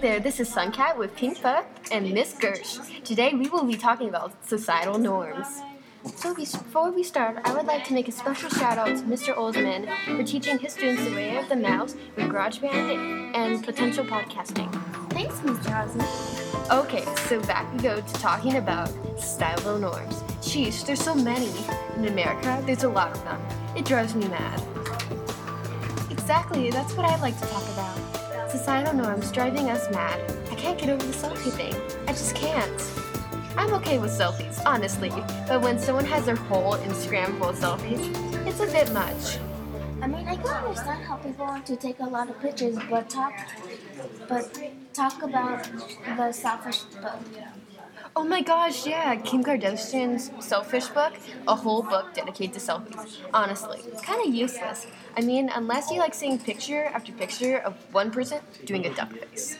There, this is Suncat with Pink Puck and Miss Gersh. Today we will be talking about societal norms. So before we start, I would like to make a special shout out to Mr. Oldsman for teaching his students the way of the mouse with GarageBand and potential podcasting. Thanks, Mr. Osman. Okay, so back we go to talking about societal norms. Sheesh, there's so many. In America, there's a lot of them. It drives me mad. Exactly, that's what I'd like to talk about. Societal norms driving us mad. I can't get over the selfie thing. I just can't. I'm okay with selfies, honestly, but when someone has their whole Instagram full of selfies, it's a bit much. I mean, I can understand how people want to take a lot of pictures, but talk, but talk about the selfish book. Oh my gosh, yeah, Kim Kardashian's Selfish book, a whole book dedicated to selfies. Honestly, it's kind of useless. I mean, unless you like seeing picture after picture of one person doing a duck face.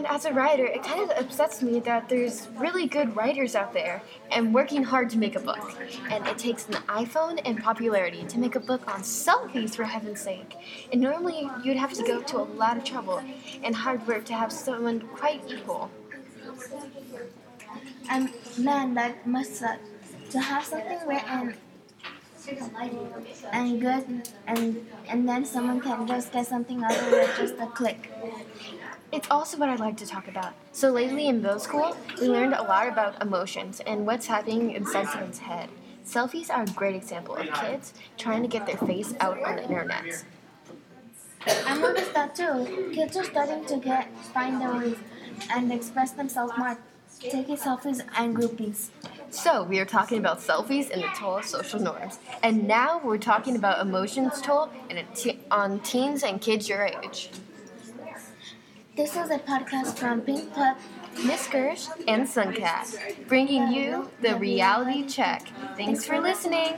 And as a writer, it kind of upsets me that there's really good writers out there and working hard to make a book. And it takes an iPhone and popularity to make a book on selfies, for heaven's sake. And normally you'd have to go to a lot of trouble and hard work to have someone quite equal. And man, that must suck. To have something written um, and good, and and then someone can just get something out of it just a click. It's also what I'd like to talk about. So lately in middle school, we learned a lot about emotions and what's happening inside someone's head. Selfies are a great example of kids trying to get their face out on the internet. I noticed that too. Kids are starting to get find their ways and express themselves more, taking selfies and groupies. So we are talking about selfies and the toll of social norms, and now we're talking about emotions toll and on teens and kids your age. This is a podcast from Pink Pup, Miss Gersh, and Suncat, bringing you the reality check. Thanks for listening.